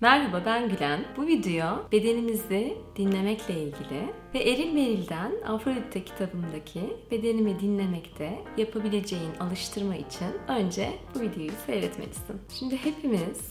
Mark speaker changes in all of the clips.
Speaker 1: Merhaba ben Gülen. Bu video bedenimizi dinlemekle ilgili ve Eril Meril'den Afrodite kitabımdaki bedenimi dinlemekte yapabileceğin alıştırma için önce bu videoyu seyretmelisin. Şimdi hepimiz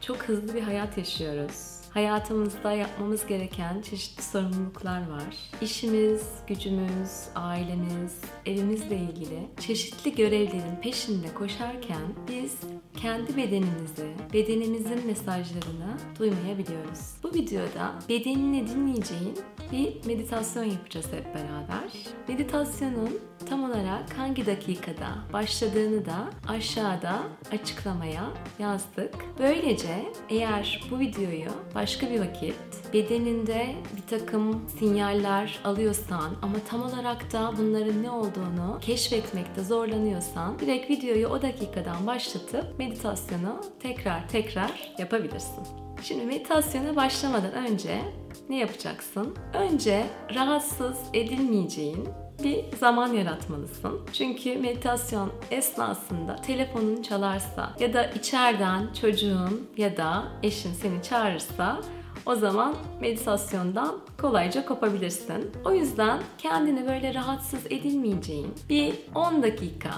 Speaker 1: çok hızlı bir hayat yaşıyoruz. Hayatımızda yapmamız gereken çeşitli sorumluluklar var. İşimiz, gücümüz, ailemiz, evimizle ilgili çeşitli görevlerin peşinde koşarken biz kendi bedenimizi, bedenimizin mesajlarını duymayabiliyoruz. Bu videoda bedenini dinleyeceğin bir meditasyon yapacağız hep beraber. Meditasyonun tam olarak hangi dakikada başladığını da aşağıda açıklamaya yazdık. Böylece eğer bu videoyu başka bir vakit bedeninde bir takım sinyaller alıyorsan ama tam olarak da bunların ne olduğunu keşfetmekte zorlanıyorsan direkt videoyu o dakikadan başlatıp meditasyonu tekrar tekrar yapabilirsin. Şimdi meditasyona başlamadan önce ne yapacaksın? Önce rahatsız edilmeyeceğin bir zaman yaratmalısın. Çünkü meditasyon esnasında telefonun çalarsa ya da içeriden çocuğun ya da eşin seni çağırırsa o zaman meditasyondan kolayca kopabilirsin. O yüzden kendini böyle rahatsız edilmeyeceğin bir 10 dakika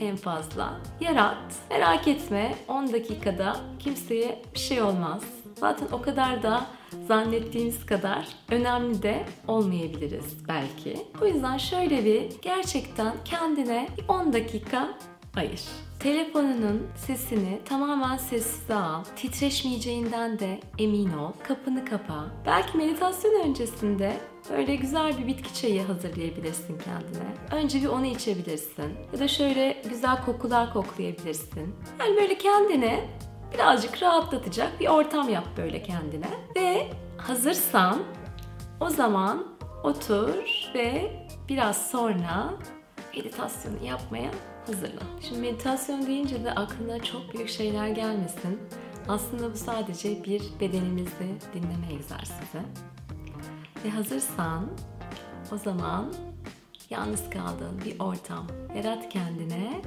Speaker 1: en fazla yarat. Merak etme 10 dakikada kimseye bir şey olmaz. Zaten o kadar da zannettiğimiz kadar önemli de olmayabiliriz belki. O yüzden şöyle bir gerçekten kendine 10 dakika ayır. Telefonunun sesini tamamen sessize al. Titreşmeyeceğinden de emin ol. Kapını kapa. Belki meditasyon öncesinde Böyle güzel bir bitki çayı hazırlayabilirsin kendine. Önce bir onu içebilirsin. Ya da şöyle güzel kokular koklayabilirsin. Yani böyle kendine birazcık rahatlatacak bir ortam yap böyle kendine. Ve hazırsan o zaman otur ve biraz sonra meditasyonu yapmaya hazırlan. Şimdi meditasyon deyince de aklına çok büyük şeyler gelmesin. Aslında bu sadece bir bedenimizi dinleme egzersizi. Ve hazırsan o zaman yalnız kaldığın bir ortam yarat kendine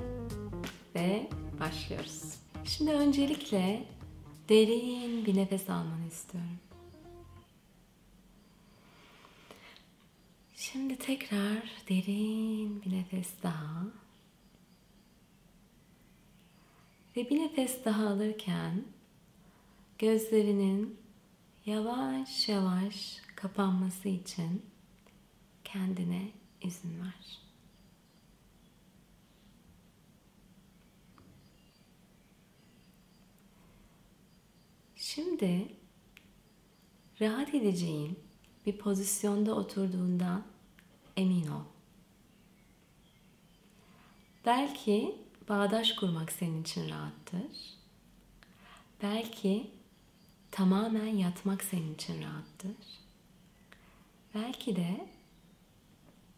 Speaker 1: ve başlıyoruz. Şimdi öncelikle derin bir nefes almanı istiyorum. Şimdi tekrar derin bir nefes daha. Ve bir nefes daha alırken gözlerinin yavaş yavaş kapanması için kendine izin ver. Şimdi rahat edeceğin bir pozisyonda oturduğundan emin ol. Belki bağdaş kurmak senin için rahattır. Belki tamamen yatmak senin için rahattır. Belki de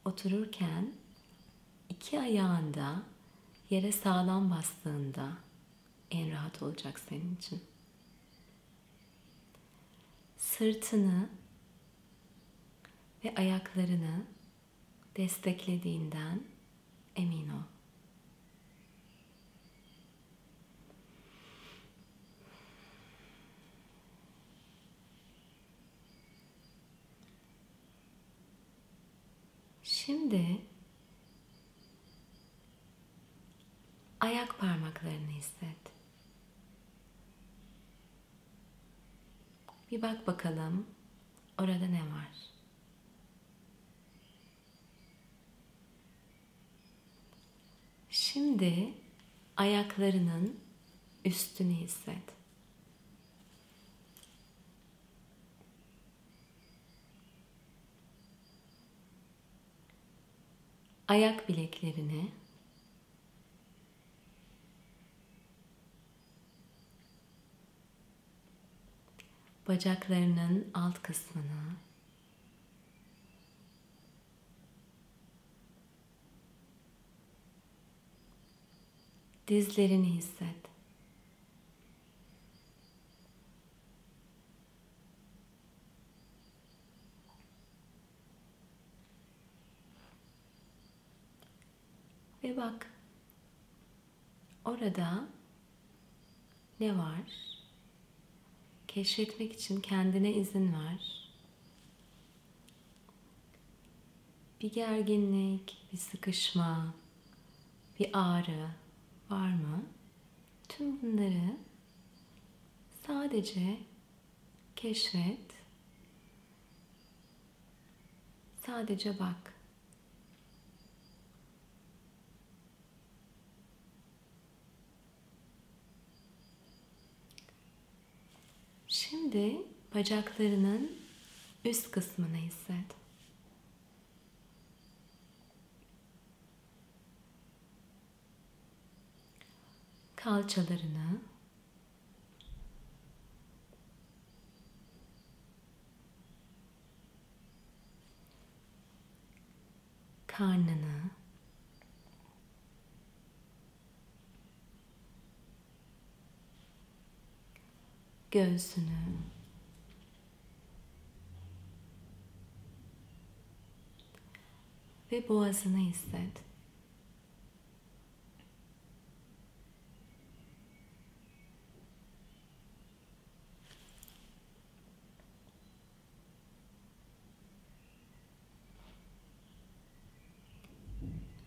Speaker 1: otururken iki ayağında yere sağlam bastığında en rahat olacak senin için. Sırtını ve ayaklarını desteklediğinden emin ol. Şimdi ayak parmaklarını hisset. Bir bak bakalım orada ne var? Şimdi ayaklarının üstünü hisset. ayak bileklerini bacaklarının alt kısmını dizlerini hisset. Ve bak orada ne var? Keşfetmek için kendine izin ver. Bir gerginlik, bir sıkışma, bir ağrı var mı? Tüm bunları sadece keşfet. Sadece bak. Şimdi bacaklarının üst kısmını hisset. Kalçalarını karnını göğsünü ve boğazını hisset.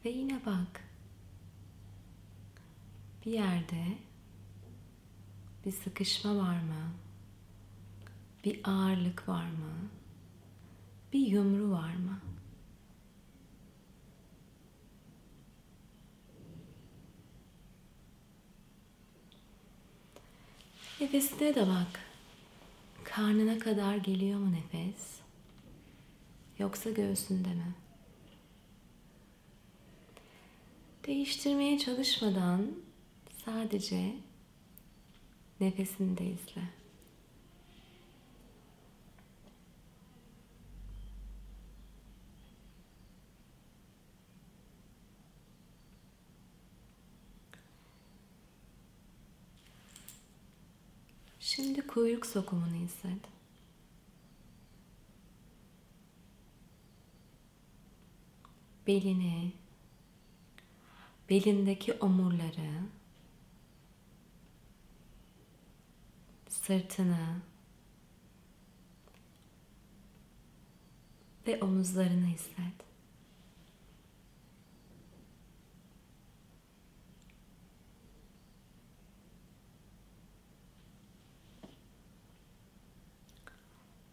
Speaker 1: Ve yine bak. Bir yerde bir sıkışma var mı? Bir ağırlık var mı? Bir yumru var mı? Nefesine de bak. Karnına kadar geliyor mu nefes? Yoksa göğsünde mi? Değiştirmeye çalışmadan sadece nefesini de izle. Şimdi kuyruk sokumunu hisset. Belini, belindeki omurları, sırtını ve omuzlarını hisset.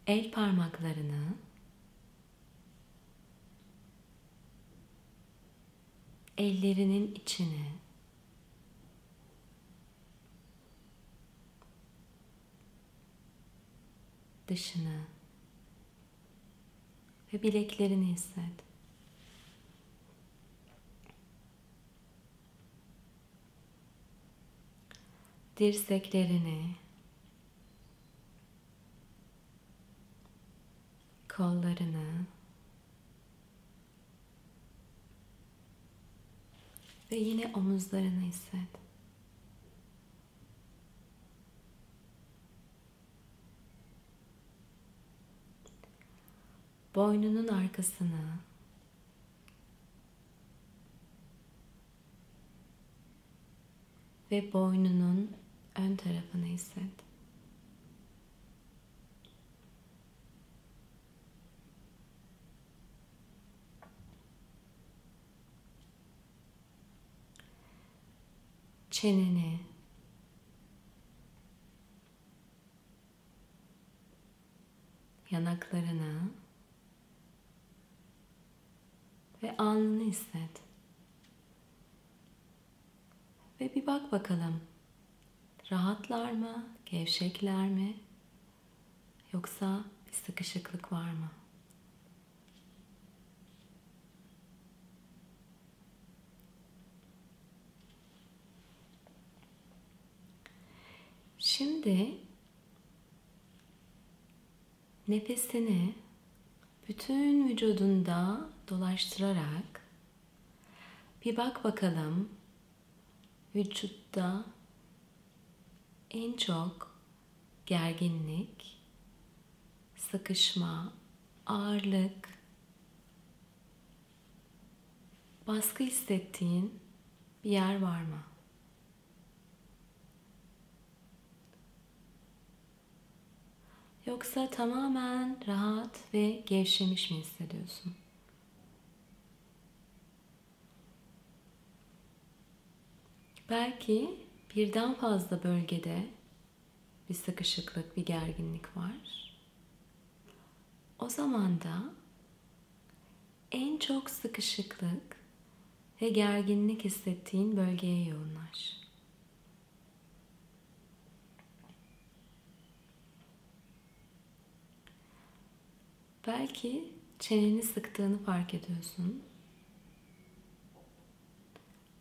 Speaker 1: El parmaklarını ellerinin içine dışını ve bileklerini hisset. Dirseklerini, kollarını ve yine omuzlarını hisset. Boynunun arkasını. Ve boynunun ön tarafını hisset. Çeneni. Yanaklarını ve alnını hisset. Ve bir bak bakalım. Rahatlar mı? Gevşekler mi? Yoksa bir sıkışıklık var mı? Şimdi nefesini bütün vücudunda dolaştırarak bir bak bakalım vücutta en çok gerginlik, sıkışma, ağırlık, baskı hissettiğin bir yer var mı? Yoksa tamamen rahat ve gevşemiş mi hissediyorsun? Belki birden fazla bölgede bir sıkışıklık, bir gerginlik var. O zaman da en çok sıkışıklık ve gerginlik hissettiğin bölgeye yoğunlaş. Belki çeneni sıktığını fark ediyorsun.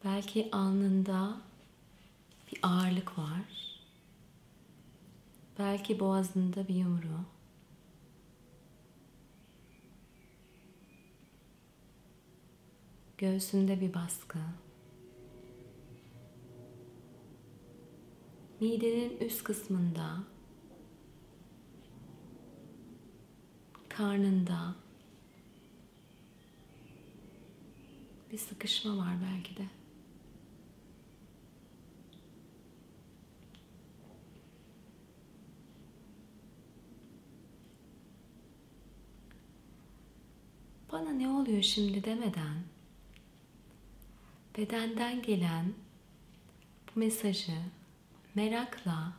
Speaker 1: Belki alnında bir ağırlık var. Belki boğazında bir yumru. Göğsünde bir baskı. Midenin üst kısmında karnında bir sıkışma var belki de. Bana ne oluyor şimdi demeden bedenden gelen bu mesajı merakla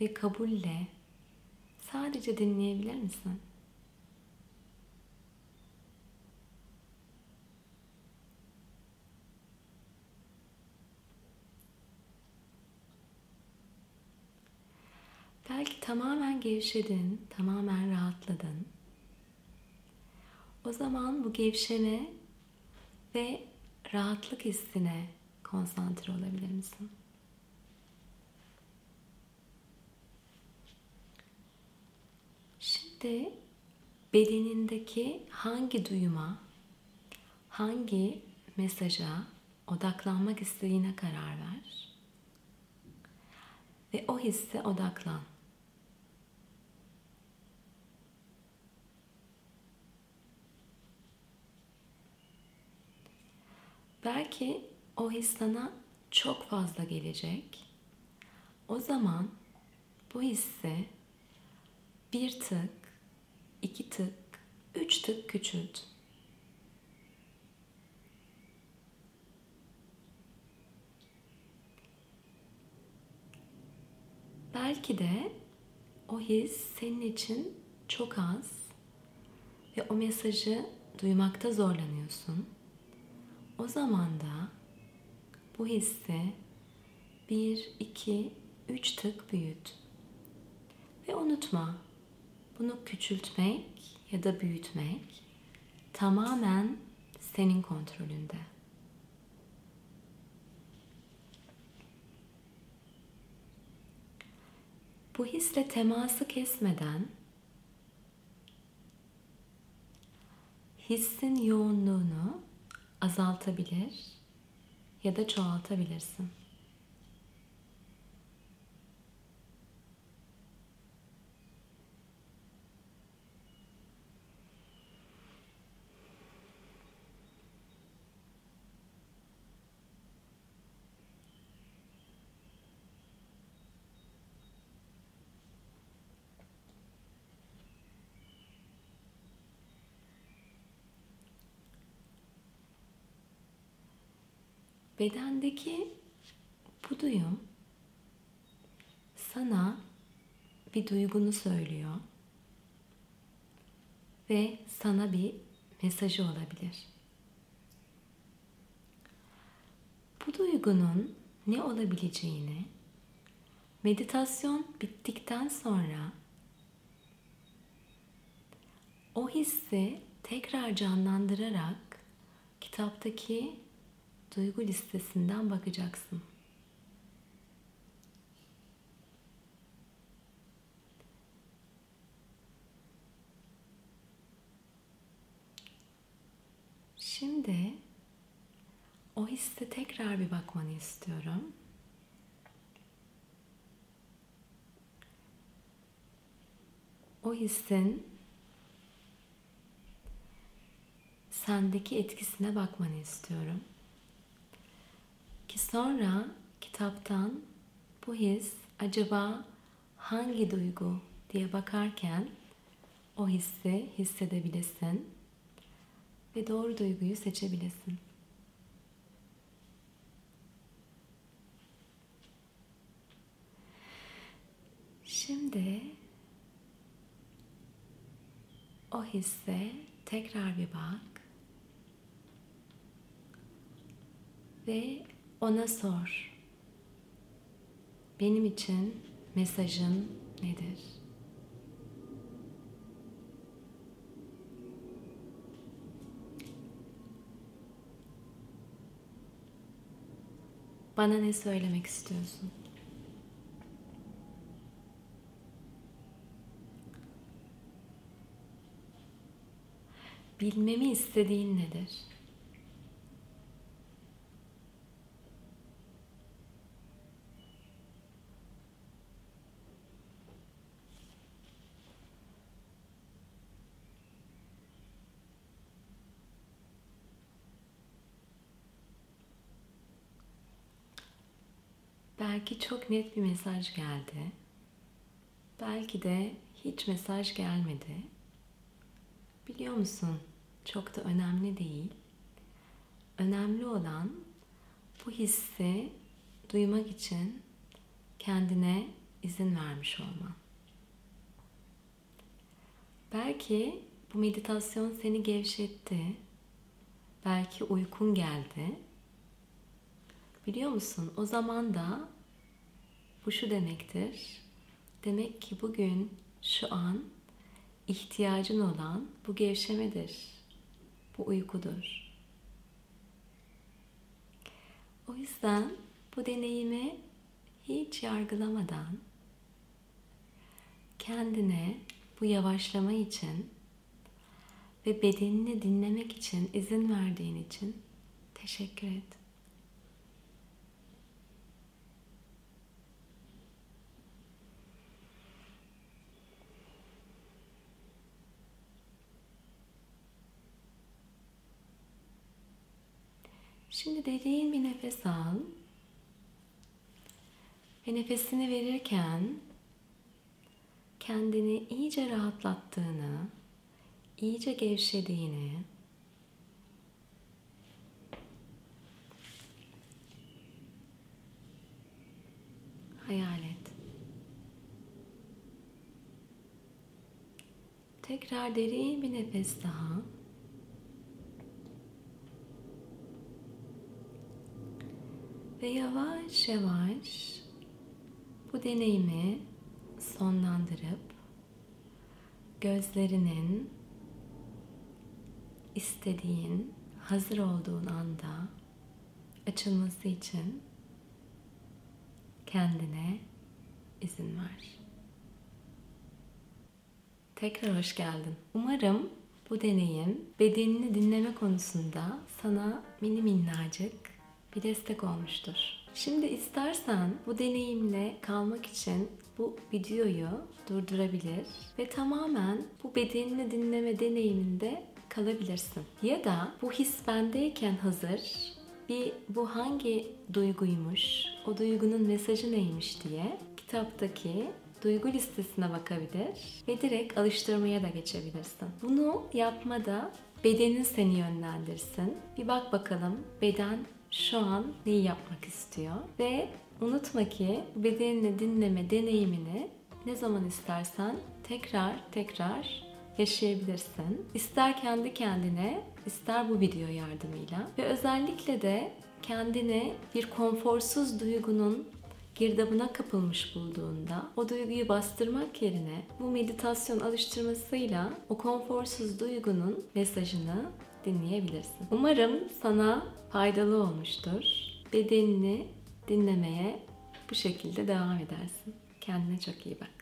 Speaker 1: ve kabulle sadece dinleyebilir misin? Belki tamamen gevşedin, tamamen rahatladın. O zaman bu gevşeme ve rahatlık hissine konsantre olabilir misin? Şimdi bedenindeki hangi duyuma, hangi mesaja odaklanmak istediğine karar ver. Ve o hisse odaklan. Belki o his sana çok fazla gelecek. O zaman bu hissi bir tık, iki tık, üç tık küçült. Belki de o his senin için çok az ve o mesajı duymakta zorlanıyorsun. O zaman da bu hissi bir, iki, üç tık büyüt. Ve unutma, bunu küçültmek ya da büyütmek tamamen senin kontrolünde. Bu hisle teması kesmeden hissin yoğunluğunu azaltabilir ya da çoğaltabilirsin. Bedendeki bu duyum sana bir duygunu söylüyor ve sana bir mesajı olabilir. Bu duygunun ne olabileceğini meditasyon bittikten sonra o hissi tekrar canlandırarak kitaptaki duygu listesinden bakacaksın. Şimdi o hisse tekrar bir bakmanı istiyorum. O hissin sendeki etkisine bakmanı istiyorum. Ki sonra kitaptan bu his acaba hangi duygu diye bakarken o hissi hissedebilesin ve doğru duyguyu seçebilesin. Şimdi o hisse tekrar bir bak ve ona sor. Benim için mesajın nedir? Bana ne söylemek istiyorsun? Bilmemi istediğin nedir? Belki çok net bir mesaj geldi. Belki de hiç mesaj gelmedi. Biliyor musun? Çok da önemli değil. Önemli olan bu hissi duymak için kendine izin vermiş olman. Belki bu meditasyon seni gevşetti. Belki uykun geldi. Biliyor musun? O zaman da bu şu demektir. Demek ki bugün şu an ihtiyacın olan bu gevşemedir. Bu uykudur. O yüzden bu deneyimi hiç yargılamadan kendine bu yavaşlama için ve bedenini dinlemek için izin verdiğin için teşekkür et. Şimdi derin bir nefes al. Ve nefesini verirken kendini iyice rahatlattığını, iyice gevşediğini hayal et. Tekrar derin bir nefes daha. Ve yavaş yavaş bu deneyimi sonlandırıp gözlerinin istediğin, hazır olduğun anda açılması için kendine izin ver. Tekrar hoş geldin. Umarım bu deneyim bedenini dinleme konusunda sana mini minnacık bir destek olmuştur. Şimdi istersen bu deneyimle kalmak için bu videoyu durdurabilir ve tamamen bu bedenini dinleme deneyiminde kalabilirsin. Ya da bu his bendeyken hazır bir bu hangi duyguymuş, o duygunun mesajı neymiş diye kitaptaki duygu listesine bakabilir ve direkt alıştırmaya da geçebilirsin. Bunu yapmada bedenin seni yönlendirsin. Bir bak bakalım beden şu an neyi yapmak istiyor ve unutma ki bedenini dinleme deneyimini ne zaman istersen tekrar tekrar yaşayabilirsin. İster kendi kendine, ister bu video yardımıyla ve özellikle de kendini bir konforsuz duygunun girdabına kapılmış bulduğunda o duyguyu bastırmak yerine bu meditasyon alıştırmasıyla o konforsuz duygunun mesajını dinleyebilirsin. Umarım sana faydalı olmuştur. Bedenini dinlemeye bu şekilde devam edersin. Kendine çok iyi bak.